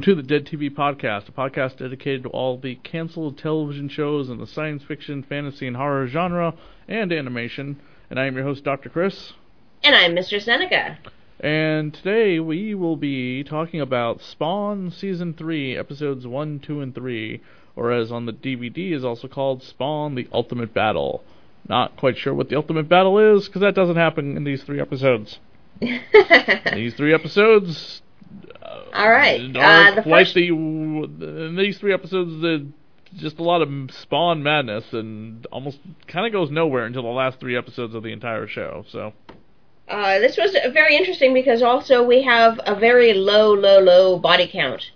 Welcome to the Dead TV Podcast, a podcast dedicated to all the canceled television shows in the science fiction, fantasy, and horror genre, and animation. And I am your host, Dr. Chris. And I'm Mr. Seneca. And today we will be talking about Spawn Season 3, Episodes 1, 2, and 3, or as on the DVD is also called Spawn The Ultimate Battle. Not quite sure what the Ultimate Battle is, because that doesn't happen in these three episodes. these three episodes all right. Uh, the first... the in these three episodes, the just a lot of spawn madness, and almost kind of goes nowhere until the last three episodes of the entire show. So. Uh, this was very interesting because also we have a very low, low, low body count.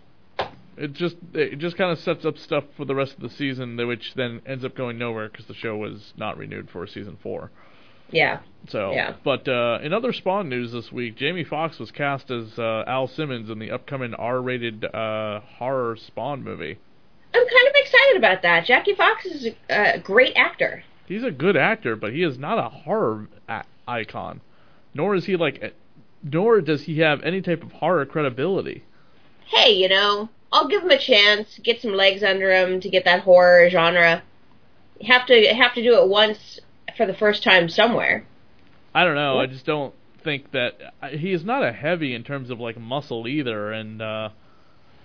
It just it just kind of sets up stuff for the rest of the season, which then ends up going nowhere because the show was not renewed for season four. Yeah. So, yeah. but uh, in other Spawn news this week, Jamie Foxx was cast as uh, Al Simmons in the upcoming R-rated uh, horror Spawn movie. I'm kind of excited about that. Jamie Foxx is a, great actor. He's a good actor, but he is not a horror a- icon. Nor is he like, nor does he have any type of horror credibility. Hey, you know, I'll give him a chance, get some legs under him to get that horror genre. You have to have to do it once for the first time somewhere. I don't know. What? I just don't think that he is not a heavy in terms of like muscle either, and uh,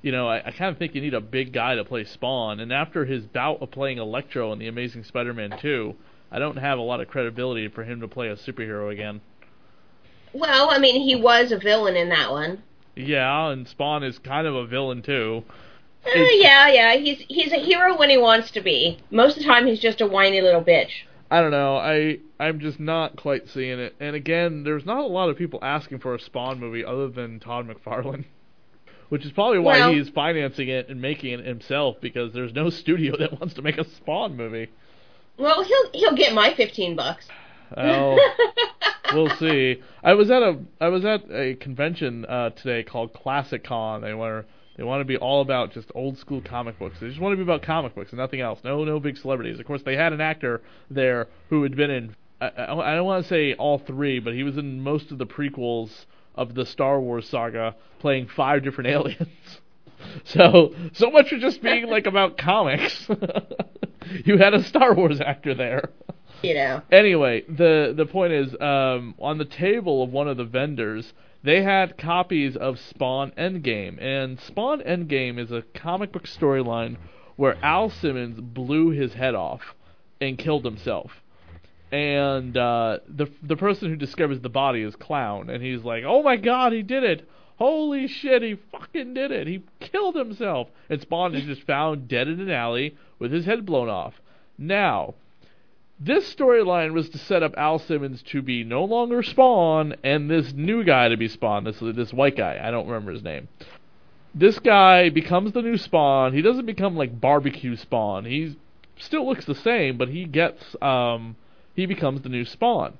you know, I, I kind of think you need a big guy to play Spawn. And after his bout of playing Electro in the Amazing Spider-Man 2, I don't have a lot of credibility for him to play a superhero again. Well, I mean, he was a villain in that one. Yeah, and Spawn is kind of a villain too. Uh, yeah, yeah, he's he's a hero when he wants to be. Most of the time, he's just a whiny little bitch. I don't know. I I'm just not quite seeing it. And again, there's not a lot of people asking for a Spawn movie other than Todd McFarlane, which is probably why well, he's financing it and making it himself because there's no studio that wants to make a Spawn movie. Well, he'll he'll get my 15 bucks. Well, we'll see. I was at a I was at a convention uh, today called Classic Con. They were they want to be all about just old school comic books. They just want to be about comic books and nothing else. No, no big celebrities. Of course, they had an actor there who had been in. I, I don't want to say all three, but he was in most of the prequels of the Star Wars saga, playing five different aliens. So, so much for just being like about comics. you had a Star Wars actor there. You know. Anyway, the the point is, um, on the table of one of the vendors, they had copies of Spawn Endgame, and Spawn Endgame is a comic book storyline where Al Simmons blew his head off and killed himself. And uh, the the person who discovers the body is Clown, and he's like, "Oh my God, he did it! Holy shit, he fucking did it! He killed himself!" And Spawn is just found dead in an alley with his head blown off. Now, this storyline was to set up Al Simmons to be no longer Spawn and this new guy to be Spawn, this this white guy. I don't remember his name. This guy becomes the new Spawn. He doesn't become like barbecue Spawn. He still looks the same, but he gets um he becomes the new Spawn.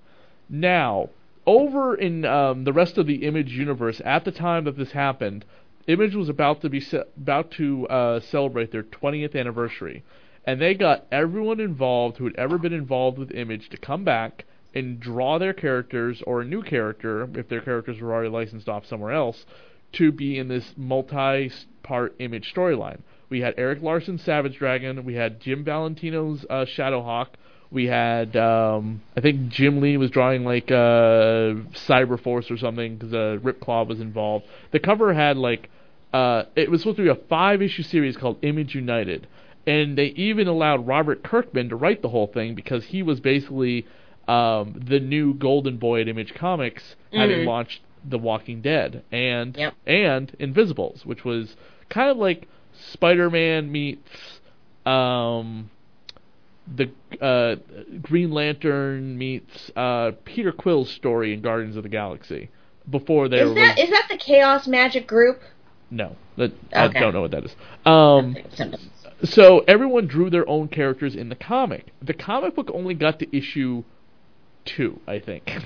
Now, over in um, the rest of the Image universe, at the time that this happened, Image was about to be ce- about to uh, celebrate their 20th anniversary and they got everyone involved who had ever been involved with Image to come back and draw their characters or a new character, if their characters were already licensed off somewhere else, to be in this multi-part Image storyline. We had Erik Larsen's Savage Dragon, we had Jim Valentino's uh, Shadowhawk, We had, um, I think Jim Lee was drawing like uh, Cyber Force or something because uh, Rip Claw was involved. The cover had like, uh, it was supposed to be a five issue series called Image United, and they even allowed Robert Kirkman to write the whole thing because he was basically um, the new Golden Boy at Image Comics, having Mhm. launched The Walking Dead and Yep. and Invincibles, which was kind of like Spider-Man meets um, the uh, Green Lantern meets uh, Peter Quill's story in Guardians of the Galaxy. Before they Is that is that the Chaos Magic group? no, that I don't know what that is. Um. So everyone drew their own characters in the comic. The comic book only got to issue two, I think.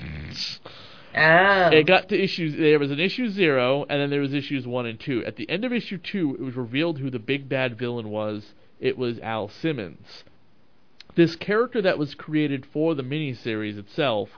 Oh. It got to issues. There was an issue zero, and then there was issues one and two. At the end of issue two, it was revealed who the big bad villain was. It was Al Simmons. This character that was created for the miniseries itself,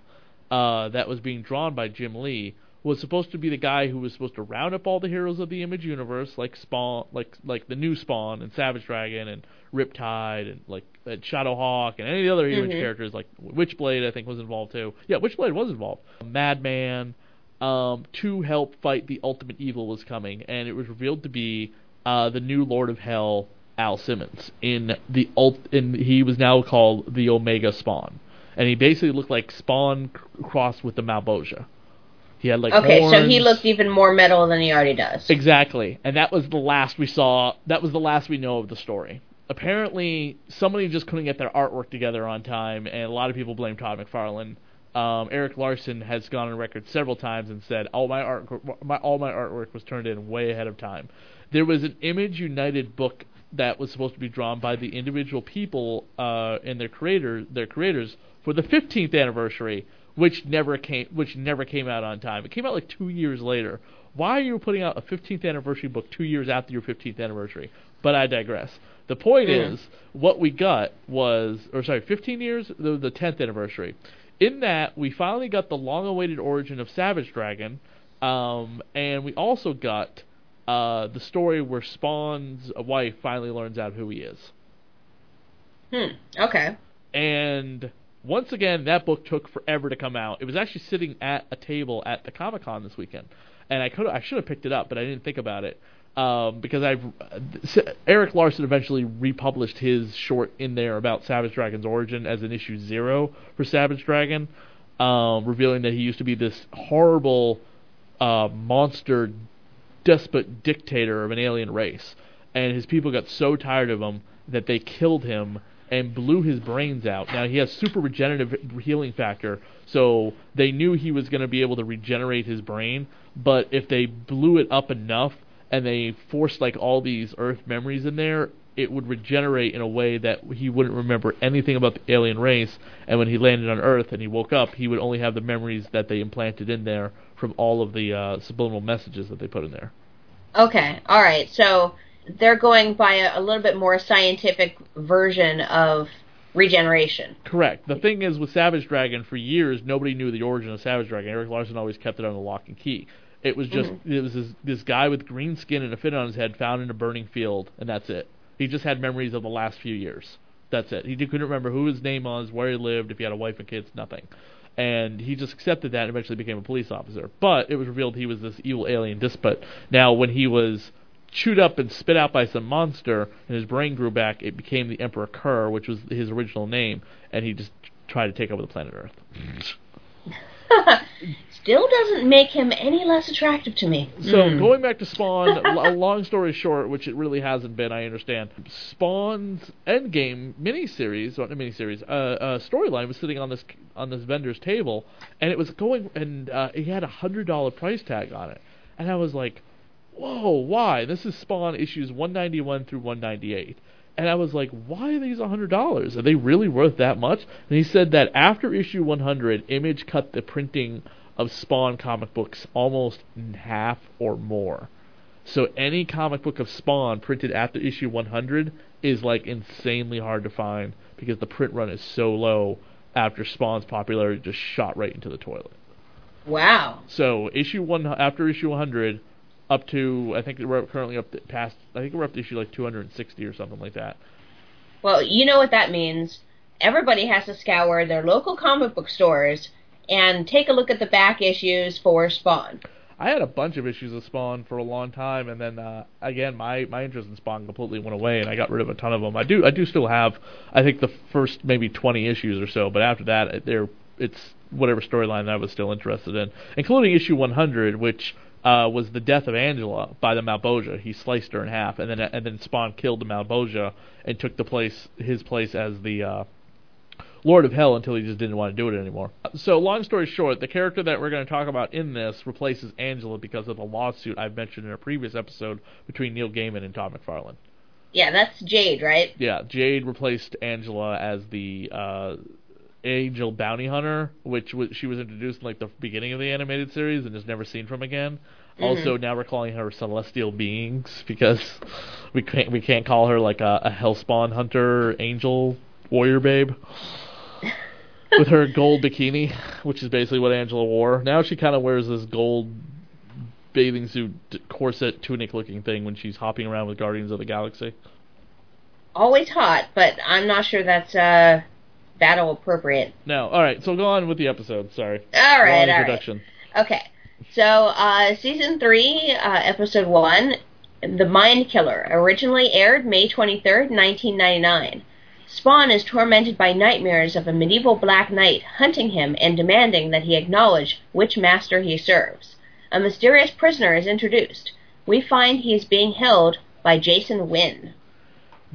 uh, that was being drawn by Jim Lee, was supposed to be the guy who was supposed to round up all the heroes of the Image universe, like Spawn, like like the new Spawn and Savage Dragon and Riptide and like and Shadowhawk and any of the other Image Mhm. characters, like Witchblade, I think was involved too. Yeah, Witchblade was involved. Madman, um, to help fight the ultimate evil was coming, and it was revealed to be uh, the new Lord of Hell, Al Simmons. In the ult, in he was now called the Omega Spawn, and he basically looked like Spawn crossed with the Malebolgia. He had like okay, so he horns. looked even more metal than he already does. Exactly, and that was the last we saw. That was the last we know of the story. Apparently, somebody just couldn't get their artwork together on time, and a lot of people blame Todd McFarlane. Um, Erik Larsen has gone on record several times and said, "All my art, my all my artwork was turned in way ahead of time." There was an Image United book that was supposed to be drawn by the individual people uh, and their creator, their creators, for the 15th anniversary, which never came, which never came out on time. It came out like two years later. Why are you putting out a 15th anniversary book two years after your 15th anniversary? But I digress. The point Mm. is, what we got was, or sorry, 15 years, the, the 10th anniversary. In that, we finally got the long-awaited origin of Savage Dragon, um, and we also got uh, the story where Spawn's wife finally learns out who he is. Hmm. Okay. And once again, that book took forever to come out. It was actually sitting at a table at the Comic Con this weekend, and I could I should have picked it up, but I didn't think about it um, because I've Erik Larsen eventually republished his short in there about Savage Dragon's origin as an issue zero for Savage Dragon, um, revealing that he used to be this horrible uh, monster despot dictator of an alien race, and his people got so tired of him that they killed him and blew his brains out. Now he has super regenerative healing factor, so they knew he was going to be able to regenerate his brain. But if they blew it up enough and they forced like all these Earth memories in there, it would regenerate in a way that he wouldn't remember anything about the alien race. And when he landed on Earth and he woke up, he would only have the memories that they implanted in there from all of the uh, subliminal messages that they put in there. Okay. All right. So they're going by a, a little bit more scientific version of regeneration. Correct. The thing is, with Savage Dragon, for years nobody knew the origin of Savage Dragon. Erik Larsen always kept it under lock and key. It was just mm-hmm. it was this, this guy with green skin and a fin on his head found in a burning field, and that's it. He just had memories of the last few years. That's it. He couldn't remember who his name was, where he lived, if he had a wife and kids, nothing. And he just accepted that and eventually became a police officer. But it was revealed he was this evil alien despot. Now, when he was chewed up and spit out by some monster and his brain grew back, it became the Emperor Kerr, which was his original name, and he just tried to take over the planet Earth. Still doesn't make him any less attractive to me. So Hmm. going back to Spawn, a long story short, which it really hasn't been, I understand. Spawn's Endgame miniseries, a miniseries, uh, uh, storyline was sitting on this on this vendor's table, and it was going, and uh, he had a hundred dollar price tag on it, and I was like, "Whoa, why?" This is Spawn issues one ninety one through one ninety eight. And I was like, why are these $100? Are they really worth that much? And he said that after issue 100, Image cut the printing of Spawn comic books almost in half or more. So any comic book of Spawn printed after issue 100 is like insanely hard to find because the print run is so low after Spawn's popularity just shot right into the toilet. Wow. So issue one after issue 100 up to I think we're currently up to past I think we're up to issue like 260 or something like that. Well, you know what that means. everybody has to scour their local comic book stores and take a look at the back issues for Spawn. I had a bunch of issues of Spawn for a long time, and then uh, again, my my interest in Spawn completely went away, and I got rid of a ton of them. I do I do still have, I think the first maybe 20 issues or so, but after that, they're it's whatever storyline I was still interested in, including issue 100, which uh, was the death of Angela by the Malebolgia. He sliced her in half, and then and then Spawn killed the Malebolgia and took the place his place as the uh, Lord of Hell until he just didn't want to do it anymore. So, long story short, the character that we're going to talk about in this replaces Angela because of a lawsuit I've mentioned in a previous episode between Neil Gaiman and Todd McFarlane. Yeah, that's Jade, right? Yeah, Jade replaced Angela as the uh, Angel Bounty Hunter, which was, she was introduced in like the beginning of the animated series and is never seen from again. Mm-hmm. Also, now we're calling her Celestial Beings because we can't we can't call her like a, a Hellspawn Hunter Angel Warrior Babe with her gold bikini, which is basically what Angela wore. Now she kind of wears this gold bathing suit corset tunic looking thing when she's hopping around with Guardians of the Galaxy. Always hot, but I'm not sure that's uh battle appropriate. No. All right. So go on with the episode. Sorry. All right. All right. Okay. So uh, season three, uh, episode one, the Mind Killer, originally aired May twenty third, nineteen ninety nine. Spawn is tormented by nightmares of a medieval Black Knight hunting him and demanding that he acknowledge which master he serves. A mysterious prisoner is introduced. We find he is being held by Jason Wynn.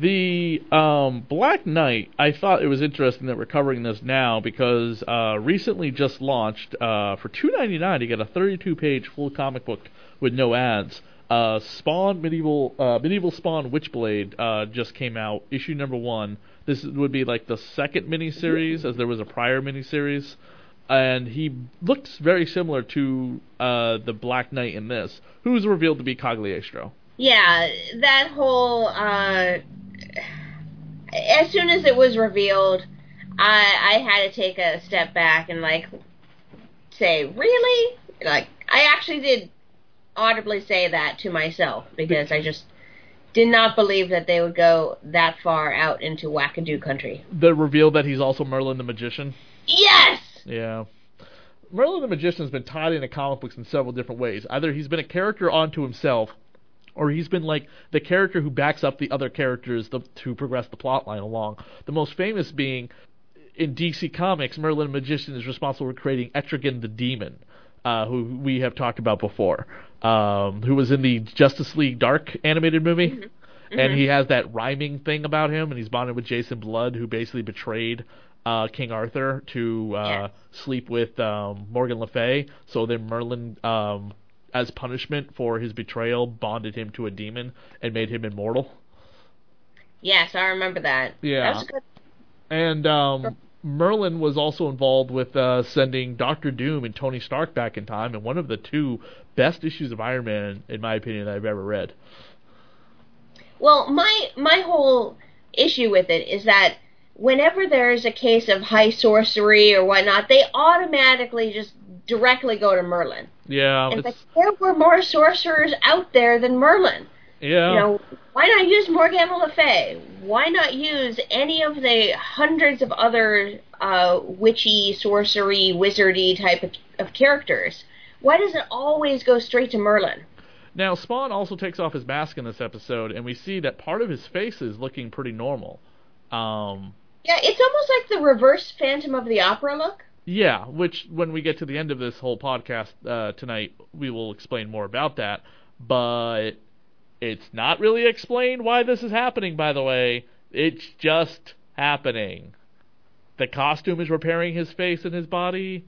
The um, Black Knight, I thought it was interesting that we're covering this now because uh, recently just launched uh, for two ninety nine. You get a thirty two page full comic book with no ads. Uh, Spawn medieval uh, medieval Spawn Witchblade uh, just came out, issue number one. This would be like the second miniseries, as there was a prior miniseries, and he looks very similar to uh, the Black Knight in this, who is revealed to be Cagliostro. Yeah, that whole as soon as it was revealed, I I had to take a step back and like say, really? Like I actually did audibly say that to myself because I just did not believe that they would go that far out into wackadoo country. The reveal that he's also Merlin the magician. Yes. Yeah. Merlin the magician has been tied into comic books in several different ways. Either he's been a character onto himself, or he's been like the character who backs up the other characters the, to progress the plot line along. The most famous being in DC Comics, Merlin the magician is responsible for creating Etrigan the demon, uh, who we have talked about before um, who was in the Justice League Dark animated movie. Mm-hmm. Mm-hmm. And he has that rhyming thing about him, and he's bonded with Jason Blood, who basically betrayed uh, King Arthur to uh, yeah. sleep with um, Morgan Le Fay. So then Merlin, um, as punishment for his betrayal, bonded him to a demon and made him immortal. Yes, I remember that. Yeah. That good... And um, Merlin was also involved with uh, sending Doctor Doom and Tony Stark back in time, and one of the two best issues of Iron Man, in my opinion, that I've ever read. Well, my my whole issue with it is that whenever there's a case of high sorcery or whatnot, they automatically just directly go to Merlin. Yeah, it's, it's like there were more sorcerers out there than Merlin. Yeah. You know, why not use Morgana Le Fay? Why not use any of the hundreds of other uh, witchy, sorcery, wizardy type of, of characters? Why does it always go straight to Merlin? Now, Spawn also takes off his mask in this episode, and we see that part of his face is looking pretty normal. Um, yeah, it's almost like the reverse Phantom of the Opera look. Yeah, which when we get to the end of this whole podcast uh, tonight, we will explain more about that. But it's not really explained why this is happening, by the way. It's just happening. The costume is repairing his face and his body.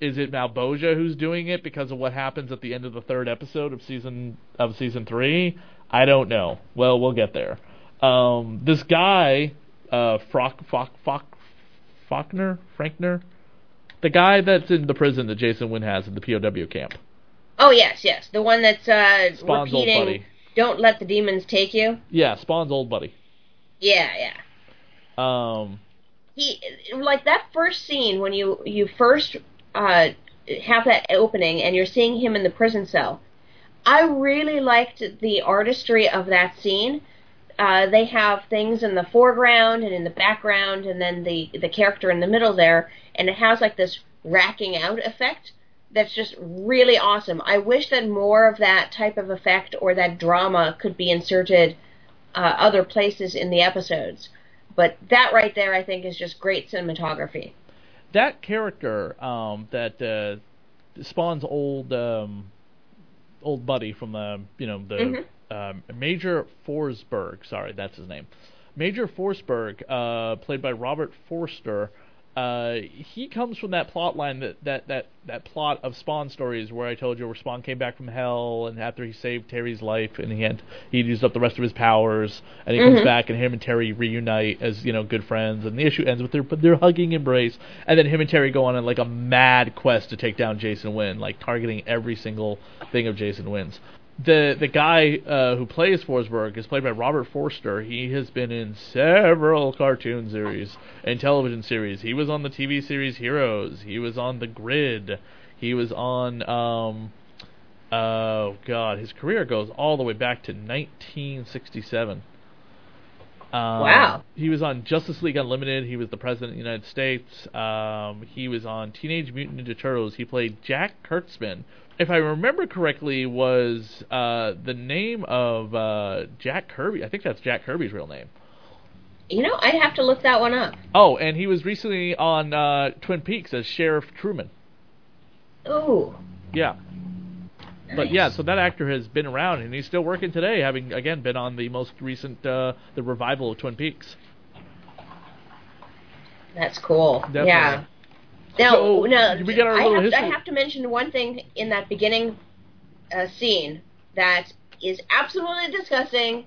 Is it Malebolgia who's doing it because of what happens at the end of the third episode of season of season three? I don't know. Well, we'll get there. Um, this guy, uh, Frock, Fock, Fock, Faulkner, Frankner, the guy that's in the prison that Jason Wynn has in the POW camp. Oh yes, yes, the one that's uh, Spawn's repeating. "Don't let the demons take you." Yeah, Spawn's old buddy. Yeah, yeah. Um, he like that first scene when you you first uh, have that opening and you're seeing him in the prison cell. I really liked the artistry of that scene. Uh, they have things in the foreground and in the background, and then the the character in the middle there, and it has like this racking out effect that's just really awesome. I wish that more of that type of effect or that drama could be inserted uh, other places in the episodes. But that right there, I think, is just great cinematography. That character, um, that uh, Spawn's old um, old buddy from the you know the mm-hmm. Um, Major Forsberg. Sorry, that's his name. Major Forsberg, uh, played by Robert Forster. Uh, he comes from that plot line that, that, that, that plot of Spawn stories where I told you where Spawn came back from hell and after he saved Terry's life and he had he used up the rest of his powers and he mm-hmm. comes back and him and Terry reunite as you know good friends and the issue ends with their their hugging embrace and then him and Terry go on like a mad quest to take down Jason Wynn like targeting every single thing of Jason Wynn's the the guy uh, who plays Forsberg is played by Robert Forster. He has been in several cartoon series and television series. He was on the TV series Heroes. He was on The Grid. He was on um oh god, his career goes all the way back to 1967. Um, wow. He was on Justice League Unlimited. He was the president of the United States. Um, he was on Teenage Mutant Ninja Turtles. He played Jack Kurtzman, if I remember correctly, was uh, the name of uh, Jack Kirby. I think that's Jack Kirby's real name. You know, I'd have to look that one up. Oh, and he was recently on uh, Twin Peaks as Sheriff Truman. Oh. Yeah. Nice. But yeah, so that actor has been around, and he's still working today, having again been on the most recent uh, the revival of Twin Peaks. That's cool. Definitely. Yeah. Now, so, now we our I, have, history. I have to mention one thing in that beginning uh, scene that is absolutely disgusting,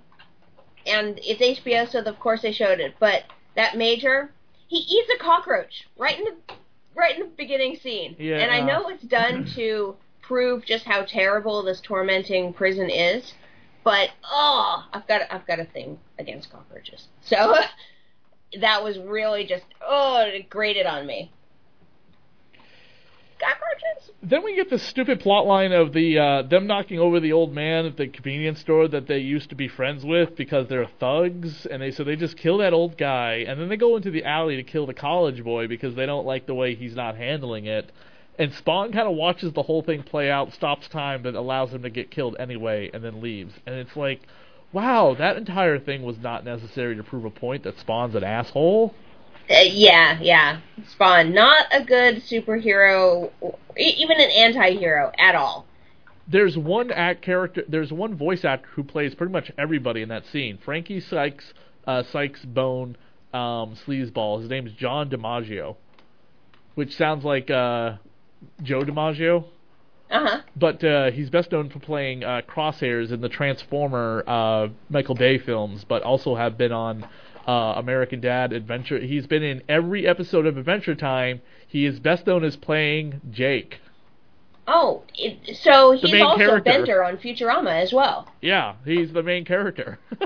and it's HBO, so of course they showed it. But that major, he eats a cockroach right in the right in the beginning scene, yeah, and I know it's done to prove just how terrible this tormenting prison is. But oh, I've got I've got a thing against cockroaches, so that was really just oh, it grated on me Then we get the stupid plot line of the uh, them knocking over the old man at the convenience store that they used to be friends with because they're thugs, and they so they just kill that old guy, and then they go into the alley to kill the college boy because they don't like the way he's not handling it. And Spawn kind of watches the whole thing play out, stops time that allows him to get killed anyway, and then leaves. And it's like, wow, that entire thing was not necessary to prove a point that Spawn's an asshole. Uh, yeah, yeah. Spawn, not a good superhero, even an anti-hero at all. There's one act character. There's one voice actor who plays pretty much everybody in that scene. Frankie Sykes, uh, Sykes Bone, um, Sleazeball. His name is John DiMaggio, which sounds like uh, Joe DiMaggio. Uh-huh. But uh, he's best known for playing uh, Crosshairs in the Transformer uh, Michael Bay films, but also have been on uh, American Dad, Adventure. He's been in every episode of Adventure Time. He is best known as playing Jake. Oh, it, so he's also character. Bender on Futurama as well. Yeah, he's the main character.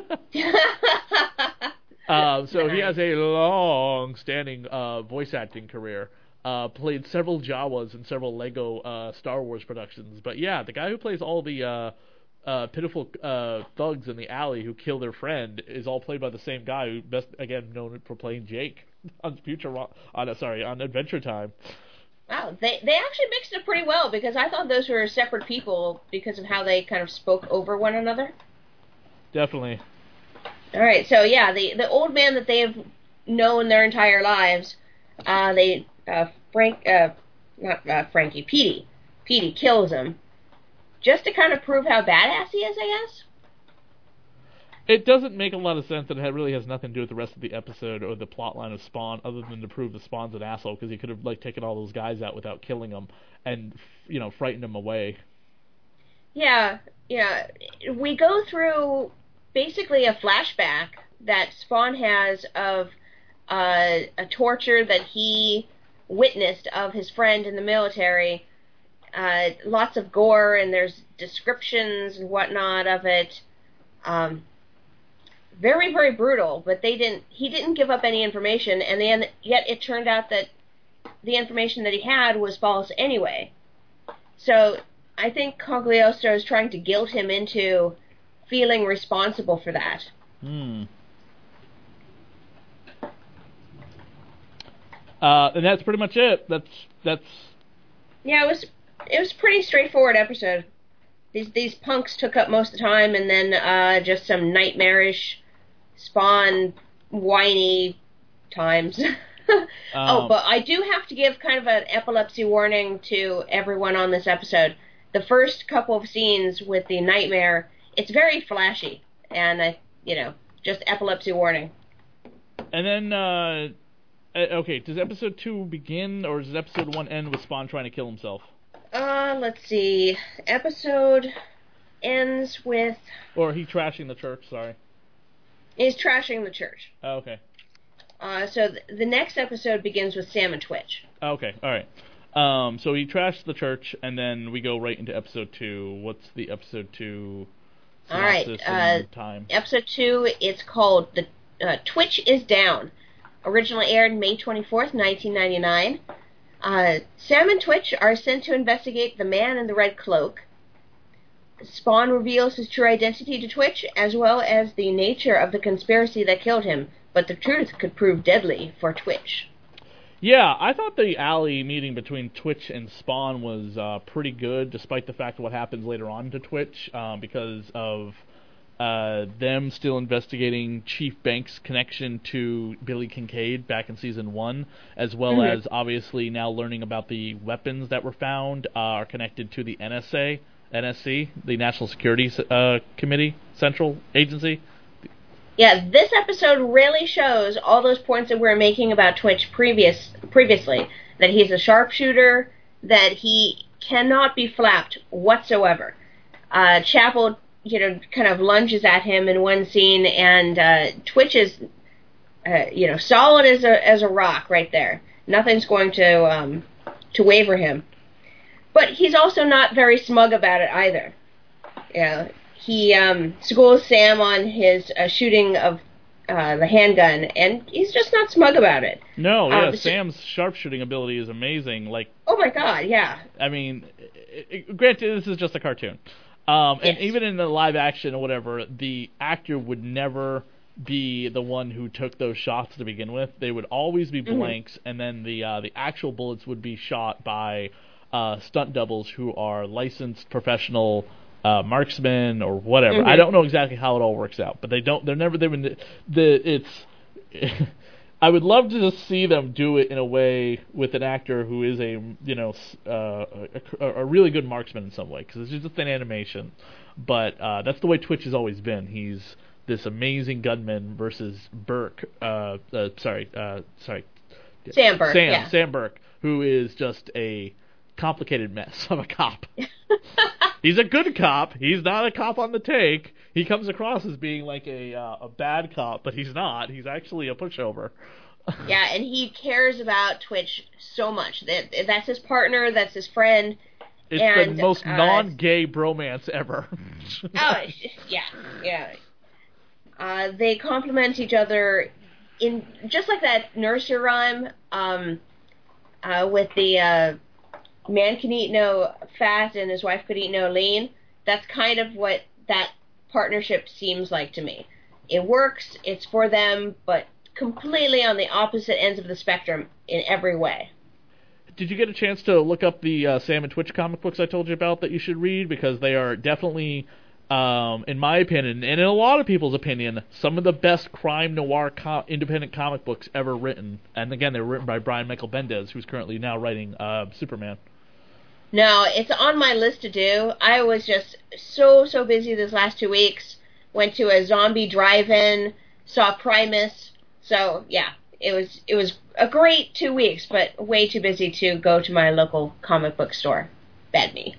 uh, so nice. he has a long-standing uh, voice acting career. Uh, played several Jawas in several Lego uh, Star Wars productions. But yeah, the guy who plays all the uh, pitiful uh, thugs in the alley who kill their friend is all played by the same guy who best again known for playing Jake on Future on uh, sorry on Adventure Time. Wow, they they actually mixed it pretty well because I thought those were separate people because of how they kind of spoke over one another. Definitely. All right, so yeah, the the old man that they have known their entire lives, uh, they uh, Frank, uh, not uh, Frankie, Petey, Petey kills him just to kind of prove how badass he is, I guess. It doesn't make a lot of sense that it really has nothing to do with the rest of the episode or the plot line of Spawn, other than to prove that Spawn's an asshole because he could have like taken all those guys out without killing them and you know frightened them away. Yeah, yeah. We go through basically a flashback that Spawn has of uh, a torture that he witnessed of his friend in the military uh, lots of gore and there's descriptions and whatnot of it. Um, very very brutal, but they didn't. He didn't give up any information, and then yet it turned out that the information that he had was false anyway. So I think Cogliostro is trying to guilt him into feeling responsible for that. Hmm. Uh, and that's pretty much it. That's that's. Yeah, it was it was pretty straightforward episode. These these punks took up most of the time, and then uh, just some nightmarish, spawn, whiny times. oh, um, but I do have to give kind of an epilepsy warning to everyone on this episode. The first couple of scenes with the nightmare, it's very flashy, and I, you know, just epilepsy warning. And then, uh, uh, okay, does episode two begin, or does episode one end with Spawn trying to kill himself? Uh, let's see. Episode ends with. Or he trashing the church. Sorry. He's trashing the church. Oh, okay. Uh, so th- the next episode begins with Sam and Twitch. Okay, all right. Um, so he trashed the church, and then we go right into episode two. What's the episode two? All right. Uh, time. Episode two. It's called the uh, Twitch is down. Originally aired May twenty fourth, nineteen ninety nine. Uh, Sam and Twitch are sent to investigate the man in the red cloak. Spawn reveals his true identity to Twitch, as well as the nature of the conspiracy that killed him, but the truth could prove deadly for Twitch. Yeah, I thought the alley meeting between Twitch and Spawn was uh, pretty good, despite the fact of what happens later on to Twitch, um, because of uh, them still investigating Chief Banks' connection to Billy Kincaid back in season one, as well mm-hmm. as obviously now learning about the weapons that were found uh, are connected to the NSA, NSC, the National Security uh, Committee Central Agency yeah, this episode really shows all those points that we are making about Twitch previous previously. That he's a sharpshooter, that he cannot be flapped whatsoever. Uh, Chapel, you know, kind of lunges at him in one scene, and uh, Twitch is, uh, you know, solid as a as a rock right there. Nothing's going to um, to waver him. But he's also not very smug about it either. Yeah, he um, schools Sam on his uh, shooting of uh, the handgun, and he's just not smug about it. No, yeah, um, Sam's sharpshooting ability is amazing. Like, oh my god, yeah. I mean, it, it, granted, this is just a cartoon, um, and yes. even in the live action or whatever, the actor would never be the one who took those shots to begin with. They would always be mm-hmm. blanks, mm-hmm. and then the uh, the actual bullets would be shot by uh, stunt doubles who are licensed professional uh, marksman or whatever. Mm-hmm. I don't know exactly how it all works out, but they don't. They're never. They've been. The it's. I would love to just see them do it in a way with an actor who is a you know uh, a, a, really good marksman in some way because it's just an animation. But uh, that's the way Twitch has always been. He's this amazing gunman versus Burke. Uh, uh, sorry, uh, sorry. Sam Burke. Sam. Yeah. Sam Burke, who is just a complicated mess of a cop. he's a good cop. He's not a cop on the take. He comes across as being like a uh, a bad cop, but he's not. He's actually a pushover. yeah, and he cares about Twitch so much. That that's his partner. That's his friend. It's and, the most uh, non-gay bromance ever. oh yeah, yeah. Uh, they complement each other in just like that nursery rhyme um, uh, with the uh, man can eat no fat and his wife could eat no lean. That's kind of what that partnership seems like to me. It works, it's for them, but completely on the opposite ends of the spectrum in every way. Did you get a chance to look up the uh, Sam and Twitch comic books I told you about that you should read? Because they are definitely, um, in my opinion, and in a lot of people's opinion, some of the best crime noir co- independent comic books ever written. And again, they were written by Brian Michael Bendis, who's currently now writing uh, Superman. No, it's on my list to do. I was just so so busy this last two weeks. Went to a zombie drive-in, saw Primus. So yeah, it was it was a great two weeks, but way too busy to go to my local comic book store. Bad me.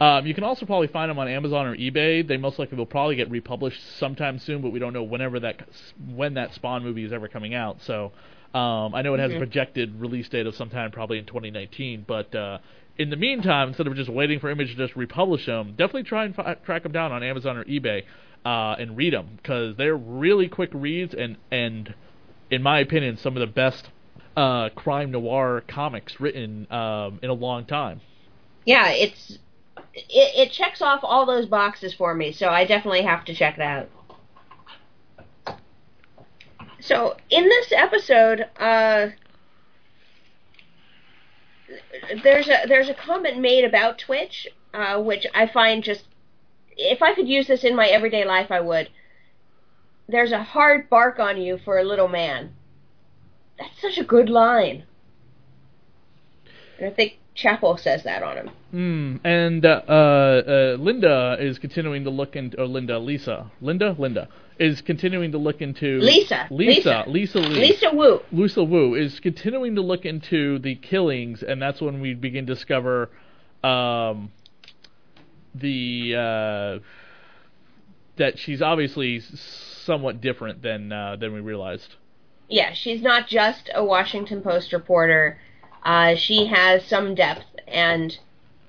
Um, you can also probably find them on Amazon or eBay. They most likely will probably get republished sometime soon, but we don't know whenever that when that Spawn movie is ever coming out. So um, I know it has mm-hmm. a projected release date of sometime probably in 2019, but uh, in the meantime, instead of just waiting for Image to just republish them, definitely try and fi- track them down on Amazon or eBay uh, and read them because they're really quick reads and and in my opinion, some of the best uh, crime noir comics written um, in a long time. Yeah, it's it, it checks off all those boxes for me, so I definitely have to check that out. So in this episode, uh, there's a there's a comment made about Twitch, uh, which I find just if I could use this in my everyday life, I would. There's a hard bark on you for a little man. That's such a good line. And I think Chapel says that on him. Mm, and uh, uh, Linda is continuing to look into, or Linda, Lisa, Linda, Linda. Is continuing to look into Lisa, Lisa, Lisa, Lisa, Lisa Wu, Lisa Wu is continuing to look into the killings, and that's when we begin to discover um, the uh, that she's obviously somewhat different than uh, than we realized. Yeah, she's not just a Washington Post reporter. Uh, she has some depth, and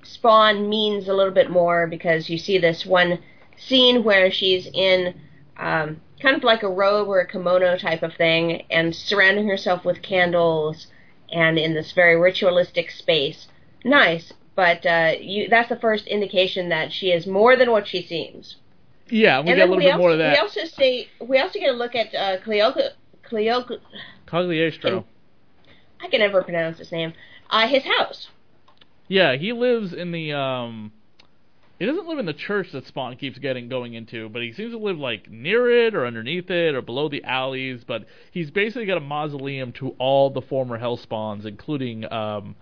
Spawn means a little bit more because you see this one scene where she's in um, kind of like a robe or a kimono type of thing, and surrounding herself with candles and in this very ritualistic space. Nice, but uh, you, that's the first indication that she is more than what she seems. Yeah, we and get a little bit also, more of that. We also see we also get a look at uh, Cleo, Cleo, Cagliostro. I can never pronounce his name. Uh, his house. Yeah, he lives in the um he doesn't live in the church that Spawn keeps getting going into, but he seems to live like near it or underneath it or below the alleys. But he's basically got a mausoleum to all the former Hellspawns, including um,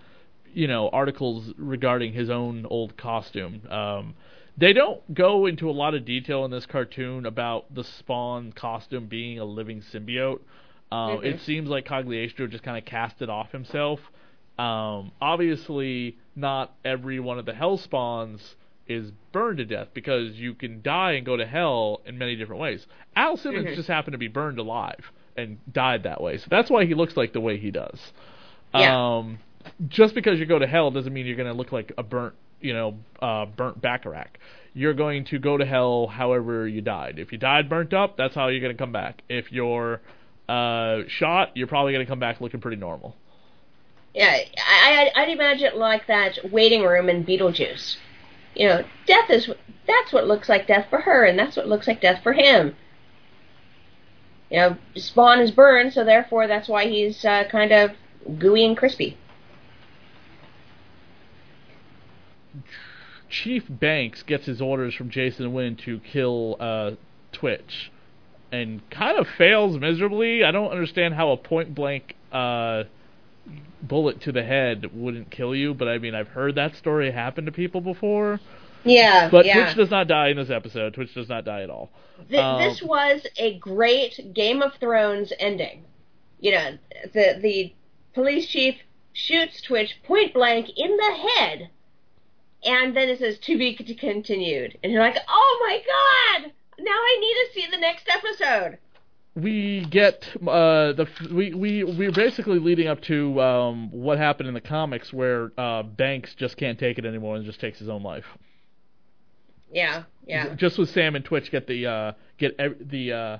you know articles regarding his own old costume. Um, they don't go into a lot of detail in this cartoon about the Spawn costume being a living symbiote. Uh, mm-hmm. It seems like Cagliostro just kind of cast it off himself. Um, obviously, not every one of the hell Hellspawns is burned to death because you can die and go to hell in many different ways. Al Simmons mm-hmm. just happened to be burned alive and died that way, so that's why he looks like the way he does. Yeah. Um, just because you go to hell doesn't mean you're going to look like a burnt, you know, uh, burnt Bacharach. You're going to go to hell however you died. If you died burnt up, that's how you're going to come back. If you're uh, shot, you're probably going to come back looking pretty normal. Yeah, I, I'd imagine like that waiting room in Beetlejuice you know, death is that's what looks like death for her, and that's what looks like death for him. You know, Spawn is burned, so therefore that's why he's uh, kind of gooey and crispy. Chief Banks gets his orders from Jason Wynn to kill uh, Twitch, and kind of fails miserably. I don't understand how a point blank uh, bullet to the head wouldn't kill you, but I mean, I've heard that story happen to people before. Yeah, but yeah. Twitch does not die in this episode. Twitch does not die at all. Th- um, this was a great Game of Thrones ending. You know, the the police chief shoots Twitch point blank in the head, and then it says to be continued, and you're like, oh my god! Now I need to see the next episode we get uh, the we we we're basically leading up to um, what happened in the comics where uh, Banks just can't take it anymore and just takes his own life. Yeah, yeah. Just with Sam and Twitch get the uh, get the uh,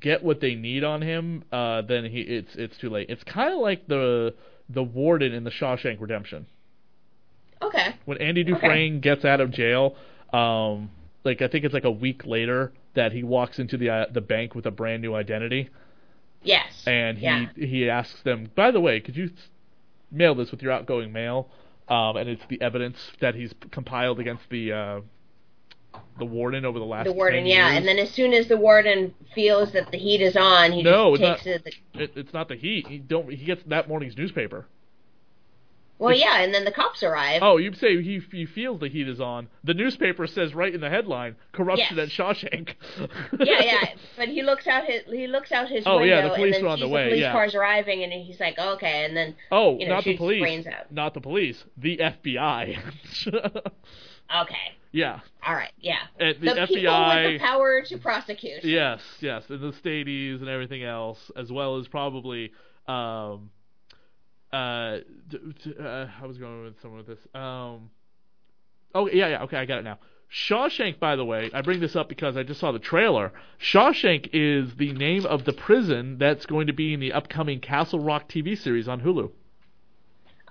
get what they need on him, uh, then he it's it's too late. It's kind of like the the warden in the Shawshank Redemption. Okay. When Andy Dufresne okay. gets out of jail, um, like I think it's like a week later that he walks into the uh, the bank with a brand new identity. Yes. And he yeah. he asks them, by the way, could you mail this with your outgoing mail? Um, and it's the evidence that he's compiled against the uh, the warden over the last. The warden, yeah, and then as soon as the warden feels that the heat is on, he no, just takes not, it. it. It's not the heat. He don't. He gets that morning's newspaper. Well, yeah, and then the cops arrive. Oh, you say he he feels the heat is on. The newspaper says right in the headline, "Corruption yes. at Shawshank." yeah, yeah, but he looks out his he looks out his oh, window yeah, the police and then are on sees the way. the police yeah. cars arriving, and he's like, "Okay," and then oh, you know, not the police, out. not the police, the FBI. okay. Yeah. All right. Yeah. And the, the FBI people with the power to prosecute. Yes, yes, and the stadies and everything else, as well as probably. Um, uh, uh, I was going with someone with this. Um, oh yeah, yeah, okay, I got it now. Shawshank, by the way, I bring this up because I just saw the trailer. Shawshank is the name of the prison that's going to be in the upcoming Castle Rock TV series on Hulu.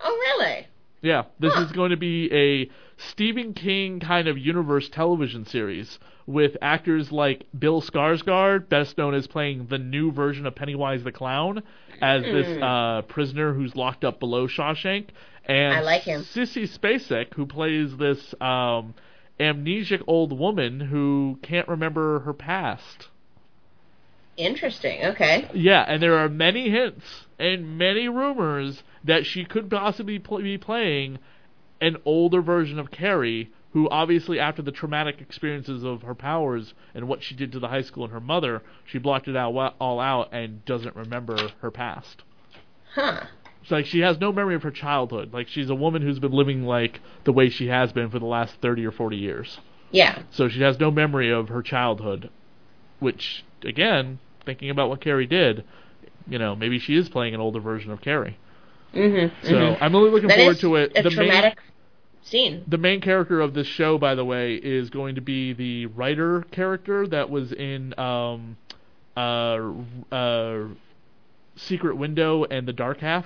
Oh, really? Yeah, this huh. is going to be a Stephen King kind of universe television series with actors like Bill Skarsgård, best known as playing the new version of Pennywise the Clown, as this hmm. uh, prisoner who's locked up below Shawshank, and I like him. Sissy Spacek, who plays this um, amnesic old woman who can't remember her past. Interesting. Okay. Yeah, and there are many hints and many rumors that she could possibly pl- be playing an older version of Carrie, who obviously, after the traumatic experiences of her powers and what she did to the high school and her mother, she blocked it out all out and doesn't remember her past. Huh. It's like she has no memory of her childhood. Like she's a woman who's been living like the way she has been for the last thirty or forty years. Yeah. So she has no memory of her childhood, which again, thinking about what Carrie did, you know, maybe she is playing an older version of Carrie. Mm-hmm, so mm-hmm. I'm really looking that forward to it. A the traumatic main, scene. The main character of this show, by the way, is going to be the writer character that was in um, uh, uh, Secret Window and The Dark Half.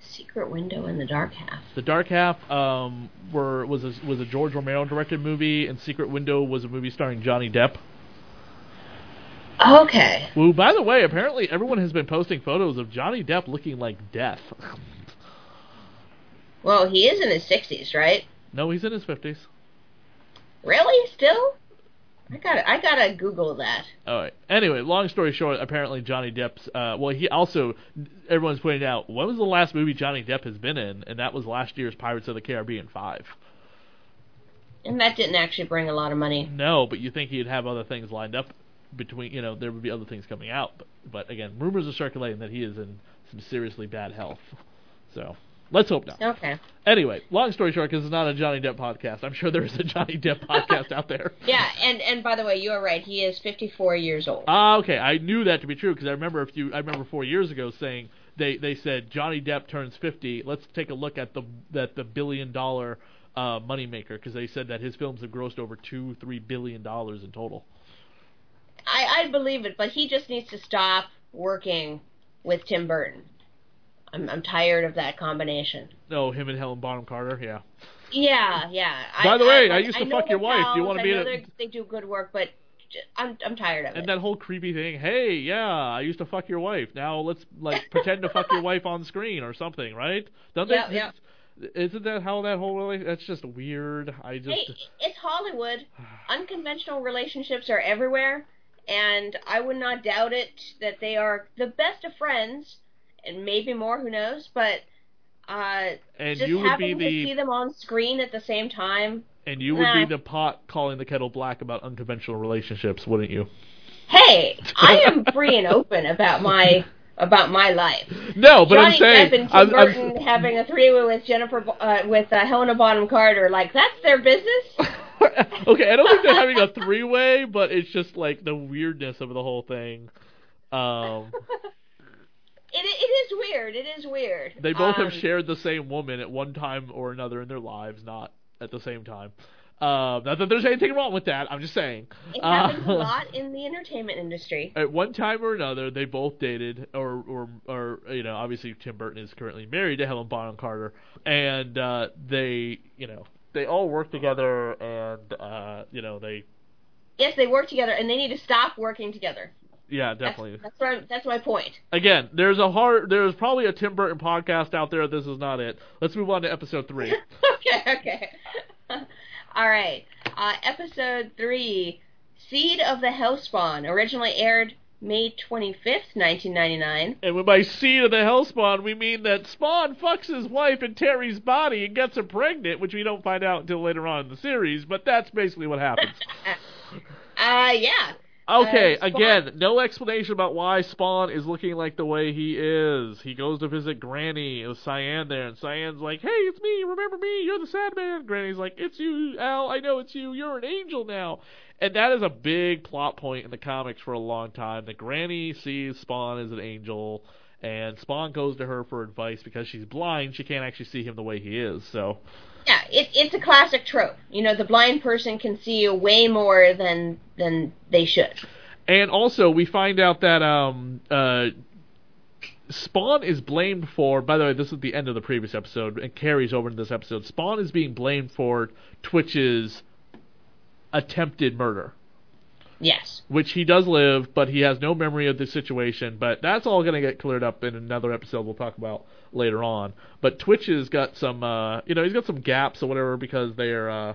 Secret Window and The Dark Half. The Dark Half um, were was a, was a George Romero directed movie, and Secret Window was a movie starring Johnny Depp. Okay. Well, by the way, apparently everyone has been posting photos of Johnny Depp looking like death. well, he is in his 60s, right? No, he's in his 50s. Really? Still? I gotta, I gotta Google that. All right. Anyway, long story short, apparently Johnny Depp's. Uh, well, he also, everyone's pointing out, when was the last movie Johnny Depp has been in? And that was last year's Pirates of the Caribbean Five. And that didn't actually bring a lot of money. No, but you think he'd have other things lined up between you know there would be other things coming out, but but again, rumors are circulating that he is in some seriously bad health. So let's hope not. Okay. Anyway, long story short, because it's not a Johnny Depp podcast. I'm sure there's a Johnny Depp podcast out there. Yeah, and and by the way, you are right. He is 54 years old. Ah, okay. I knew that to be true because I remember a few. I remember four years ago saying they they said Johnny Depp turns 50. Let's take a look at the that the billion dollar uh, moneymaker because they said that his films have grossed over two three billion dollars in total. I, I believe it, but he just needs to stop working with Tim Burton. I'm I'm tired of that combination. No, him and Helen Bonham Carter, yeah. Yeah, yeah. By I, the way, I, I used to fuck your wife. Do you want to be in a... They do good work, but I'm I'm tired of and it. And that whole creepy thing. Hey, yeah, I used to fuck your wife. Now let's like pretend to fuck your wife on screen or something, right? Don't yeah, they? Yeah. Isn't that how that whole relation? That's just weird. I just. Hey, it's Hollywood. Unconventional relationships are everywhere and I would not doubt it that they are the best of friends, and maybe more. Who knows? But uh, and just you would having be the, to see them on screen at the same time. And you would nah. be the pot calling the kettle black about unconventional relationships, wouldn't you? Hey, I am free and open about my about my life. No, but Johnny I'm saying Depp and Tim I'm, Burton I'm, having a three-way with Jennifer uh, with uh, Helena Bonham Carter, like that's their business. okay, I don't think they're having a three way, but it's just like the weirdness of the whole thing. Um, it it is weird. It is weird. They both um, have shared the same woman at one time or another in their lives, not at the same time. Uh, not that there's anything wrong with that. I'm just saying. It happens uh, a lot in the entertainment industry. At one time or another, they both dated, or or or you know, obviously Tim Burton is currently married to Helen Bonham Carter, and uh, they, you know, they all work together, and uh, you know they. Yes, they work together, and they need to stop working together. Yeah, definitely. That's that's, that's my point. Again, there's a hard, there's probably a Tim Burton podcast out there. This is not it. Let's move on to episode three. okay, okay. All right. Uh, episode three, Seed of the Hellspawn, originally aired May 25th, 1999. And when by seed of the Hellspawn, we mean that Spawn fucks his wife in Terry's body and gets her pregnant, which we don't find out until later on in the series, but that's basically what happens. uh, yeah. Okay, uh, again, no explanation about why Spawn is looking like the way he is. He goes to visit Granny with Cyan there, and Cyan's like, "Hey, it's me. Remember me? You're the sad man." Granny's like, "It's you, Al. I know it's you. You're an angel now." And that is a big plot point in the comics for a long time. That Granny sees Spawn as an angel, and Spawn goes to her for advice because she's blind. She can't actually see him the way he is. So yeah, it, it's a classic trope. You know, the blind person can see way more than than they should. And also, we find out that um, uh, Spawn is blamed for. By the way, this is the end of the previous episode and carries over into this episode. Spawn is being blamed for Twitch's attempted murder. Yes. Which he does live, but he has no memory of the situation. But that's all going to get cleared up in another episode we'll talk about later on. But Twitch has got some, uh, you know, he's got some gaps or whatever because they're, uh,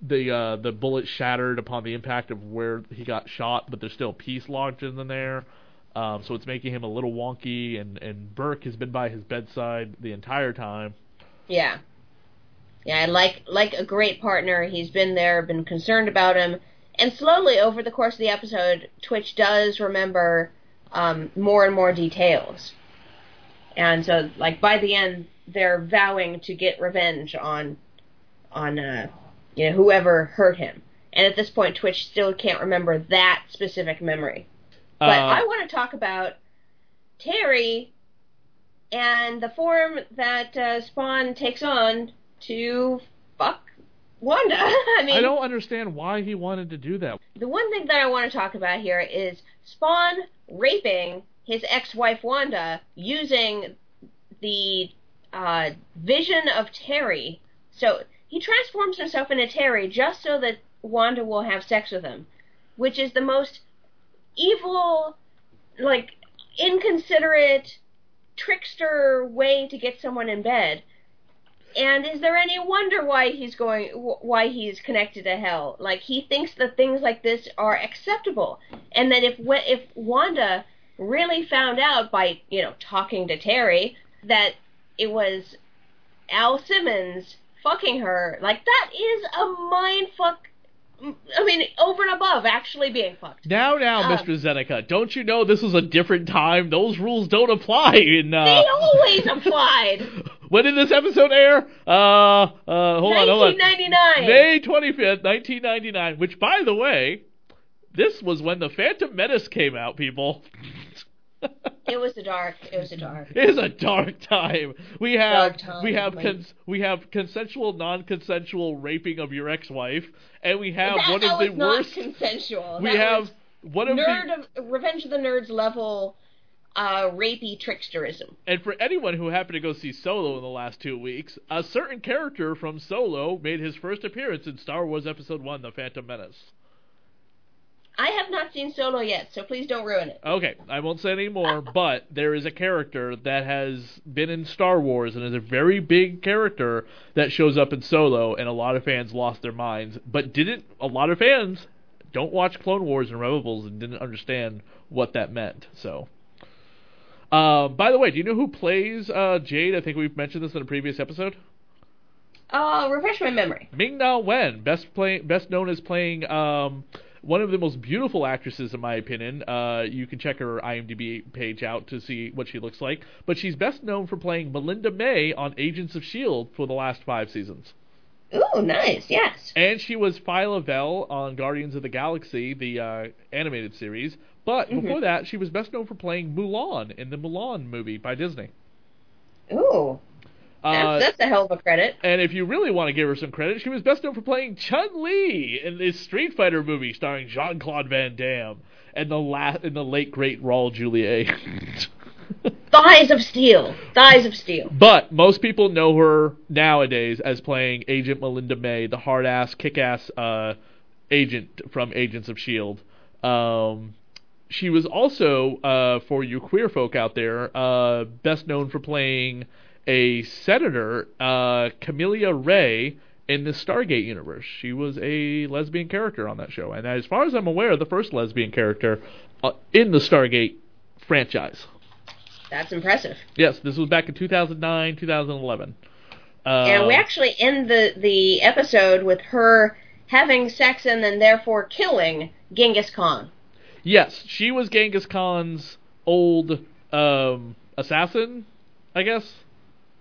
the uh, the bullet shattered upon the impact of where he got shot, but there's still a piece lodged in there. Um, so it's making him a little wonky, and, and Burke has been by his bedside the entire time. Yeah. Yeah, like like a great partner, he's been there, been concerned about him, and slowly over the course of the episode, Twitch does remember um, more and more details. And so, like by the end, they're vowing to get revenge on on uh, you know whoever hurt him. And at this point, Twitch still can't remember that specific memory. But uh, I want to talk about Terry and the form that uh, Spawn takes on to fuck Wanda. I mean, I don't understand why he wanted to do that. The one thing that I want to talk about here is Spawn raping his ex-wife Wanda using the uh, vision of Terry. So he transforms himself into Terry just so that Wanda will have sex with him, which is the most evil, like inconsiderate, trickster way to get someone in bed. And is there any wonder why he's going, why he's connected to hell? Like he thinks that things like this are acceptable, and that if if Wanda really found out by you know talking to Terry that it was Al Simmons fucking her, like that is a mind fuck I mean, over and above actually being fucked. Now, now, um, Mr. Zeneca, don't you know this was a different time? Those rules don't apply in. Uh, they always applied. when did this episode air? Uh, uh, hold on, hold on. 1999. May 25th, 1999. Which, by the way, this was when the Phantom Menace came out, people. it was a dark. It was a dark. It is a dark time. We have time, we have cons- we have consensual, non-consensual raping of your ex-wife, and we have one of the worst. consensual. We that have one of nerd the of, Revenge of the Nerds level. Uh, rapey tricksterism. And for anyone who happened to go see Solo in the last two weeks, a certain character from Solo made his first appearance in Star Wars Episode 1 The Phantom Menace. I have not seen Solo yet, so please don't ruin it. Okay, I won't say any more, but there is a character that has been in Star Wars and is a very big character that shows up in Solo, and a lot of fans lost their minds. But didn't a lot of fans don't watch Clone Wars and Rebels and didn't understand what that meant. So, uh, by the way, do you know who plays uh, Jade? I think we've mentioned this in a previous episode. Uh, refresh my memory. Ming Na Wen, best play, best known as playing um, one of the most beautiful actresses, in my opinion. Uh, you can check her IMDb page out to see what she looks like. But she's best known for playing Melinda May on Agents of S.H.I.E.L.D. for the last five seasons. Ooh, nice, yes. And she was Phyla Vell on Guardians of the Galaxy, the uh, animated series. But mm-hmm. before that, she was best known for playing Mulan in the Mulan movie by Disney. Ooh. Uh, that's, that's, a hell of a credit. And if you really want to give her some credit, she was best known for playing Chun Li in the Street Fighter movie starring Jean Claude Van Damme and the la- in the late great Raul Julia. Thighs of Steel. Thighs of Steel. But most people know her nowadays as playing Agent Melinda May, the hard ass, kick ass uh, agent from Agents of S.H.I.E.L.D. Um, she was also, uh, for you queer folk out there, uh, best known for playing a senator, uh, Camile Wray, in the Stargate universe. She was a lesbian character on that show, and as far as I'm aware, the first lesbian character uh, in the Stargate franchise. That's impressive. Yes, this was back in 2009, 2011. Uh, and we actually end the the episode with her having sex and then therefore killing Genghis Khan. Yes, she was Genghis Khan's old um, assassin, I guess.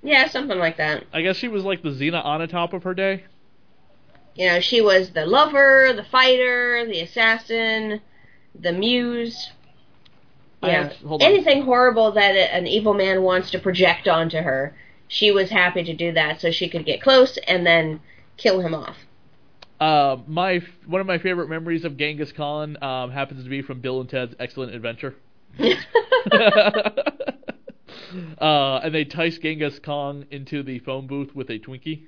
Yeah, something like that. I guess she was like the Xenia Onatopp of her day. You know, she was the lover, the fighter, the assassin, the muse. Yeah, anything horrible that an evil man wants to project onto her, she was happy to do that so she could get close and then kill him off. Uh, my one of my favorite memories of Genghis Khan um, happens to be from Bill and Ted's Excellent Adventure. uh, and they ticed Genghis Khan into the phone booth with a Twinkie.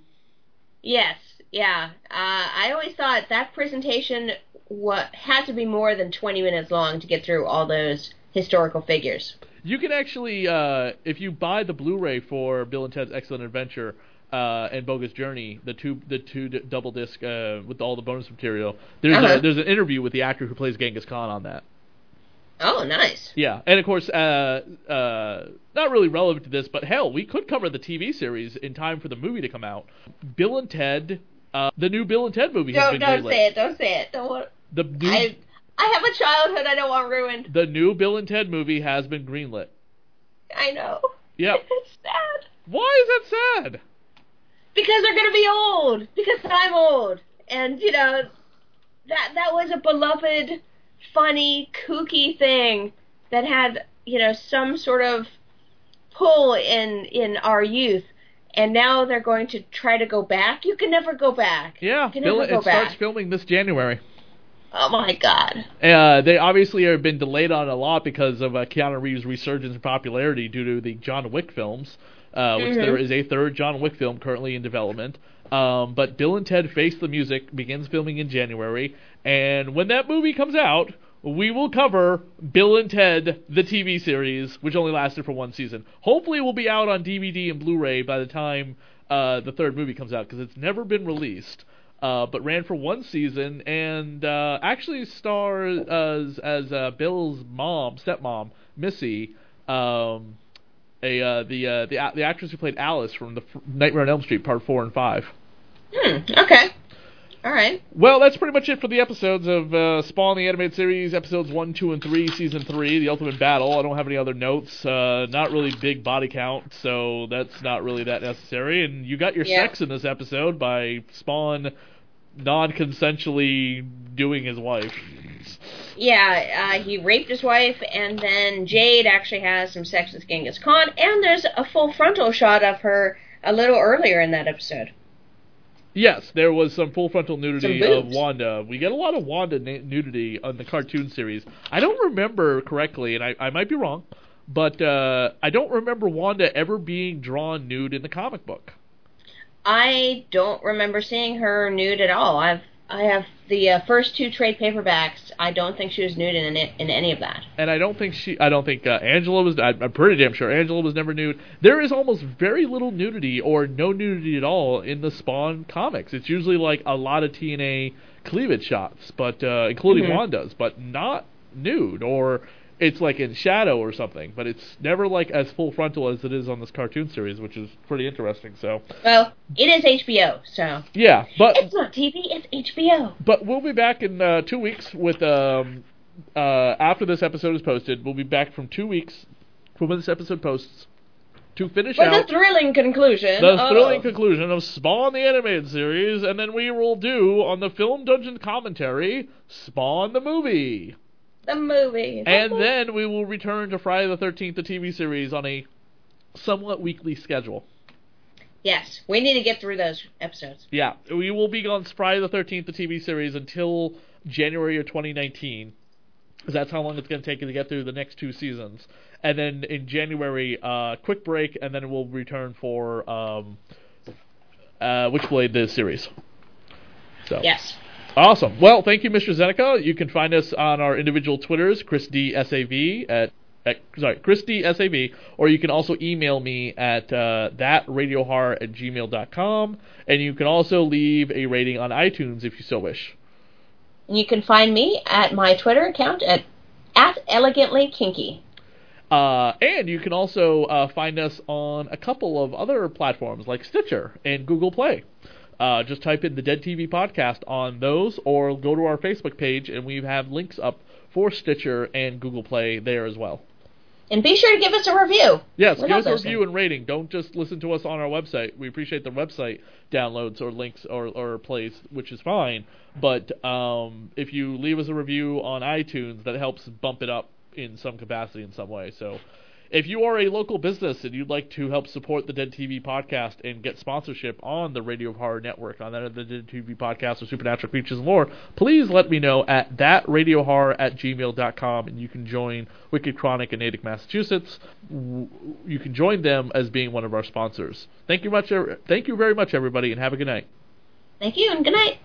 Yes, yeah. Uh, I always thought that presentation what had to be more than 20 minutes long to get through all those historical figures. You can actually, uh, if you buy the Blu-ray for Bill and Ted's Excellent Adventure uh, and Bogus Journey, the two the two d- double disc uh, with all the bonus material, there's Uh-huh. a, there's an interview with the actor who plays Genghis Khan on that. Oh, nice. Yeah, and of course, uh, uh, not really relevant to this, but hell, we could cover the TV series in time for the movie to come out. Bill and Ted, uh, the new Bill and Ted movie has Don't been don't say it. Don't say it. Don't want. The new I I have a childhood I don't want ruined. the new Bill and Ted movie has been greenlit. I know. Yep. It's sad Why is that sad? Because they're gonna be old. Because I'm old, and you know that that was a beloved, funny, kooky thing that had you know some sort of pull in in our youth. And now they're going to try to go back. You can never go back. Yeah, You can Bill, it go starts filming this January. Oh my god. Uh, they obviously have been delayed on a lot because of uh, Keanu Reeves' resurgence in popularity due to the John Wick films, uh, which Mhm. there is a third John Wick film currently in development. Um, but Bill and Ted Face the Music begins filming in January, and when that movie comes out, we will cover Bill and Ted the TV series, which only lasted for one season. Hopefully, it will be out on DVD and Blu-ray by the time uh, the third movie comes out because it's never been released uh, but ran for one season and uh, actually stars as as uh, Bill's mom, stepmom, Missy, um, a uh, the uh, the a- the actress who played Alice from the f- Nightmare on Elm Street Part Four and Five. Hmm. Okay. All right. Well, that's pretty much it for the episodes of uh, Spawn the animated series, episodes one, two, and three, season three, the Ultimate Battle. I don't have any other notes. Uh, not really big body count, so that's not really that necessary. And you got your Yeah. sex in this episode by Spawn non-consensually doing his wife. Yeah, uh, he raped his wife, and then Jade actually has some sex with Genghis Khan, and there's a full frontal shot of her a little earlier in that episode. Yes, there was some full frontal nudity of. Wanda. We get a lot of Wanda na- nudity on the cartoon series. I don't remember correctly, and I, I might be wrong, but uh, I don't remember Wanda ever being drawn nude in the comic book. I don't remember seeing her nude at all. I've I have the uh, first two trade paperbacks. I don't think she was nude in any, in any of that. And I don't think she. I don't think uh, Angela was. I, I'm pretty damn sure Angela was never nude. There is almost very little nudity or no nudity at all in the Spawn comics. It's usually like a lot of TNA cleavage shots, but uh, including Mhm. Wanda's, but not nude or it's like in shadow or something. But it's never like as full frontal as it is on this cartoon series, which is pretty interesting. So Well, it is HBO, so yeah, but it's not TV. It's HBO. but we'll be back in uh, two weeks with um uh after this episode is posted. We'll be back from two weeks from when this episode posts to finish the out thrilling conclusion. the of- thrilling conclusion of Spawn the animated series, and then we will do on the Film Dungeon commentary Spawn the movie, the movie. And then we will return to Friday the Thirteenth, the TV series, on a somewhat weekly schedule. yes, we need to get through those episodes. Yeah, we will be on Friday the 13th, the TV series, until January of 2019. Because that's how long it's going to take to get through the next two seasons. And then in January, uh, quick break, and then we'll return for um, uh, Witchblade, the series. So Yes. Awesome. Well, thank you, Mr. Zeneca. You can find us on our individual Twitters, Chris D S A V at, at sorry, Chris D S A V, or you can also email me at uh, thatradiohorror at gmail.com, and you can also leave a rating on iTunes if you so wish. You can find me at my Twitter account at at elegantly kinky. Uh, and you can also uh, find us on a couple of other platforms like Stitcher and Google Play. Uh, just type in the Dead TV podcast on those, or go to our Facebook page, and we have links up for Stitcher and Google Play there as well. And be sure to give us a review. Yes, We give us a review and rating. Don't just listen to us on our website. We appreciate the website downloads or links or, or plays, which is fine. But um, if you leave us a review on iTunes, that helps bump it up in some capacity in some way. So if you are a local business and you'd like to help support the Dead TV podcast and get sponsorship on the Radio Horror Network, on that of the Dead TV podcast or Supernatural Creatures and Lore, please let me know at thatradiohorror at gmail.com and you can join Wicked Chronic in Natick, Massachusetts. You can join them as being one of our sponsors. Thank you much. Thank you very much, everybody, and have a good night. Thank you, and good night.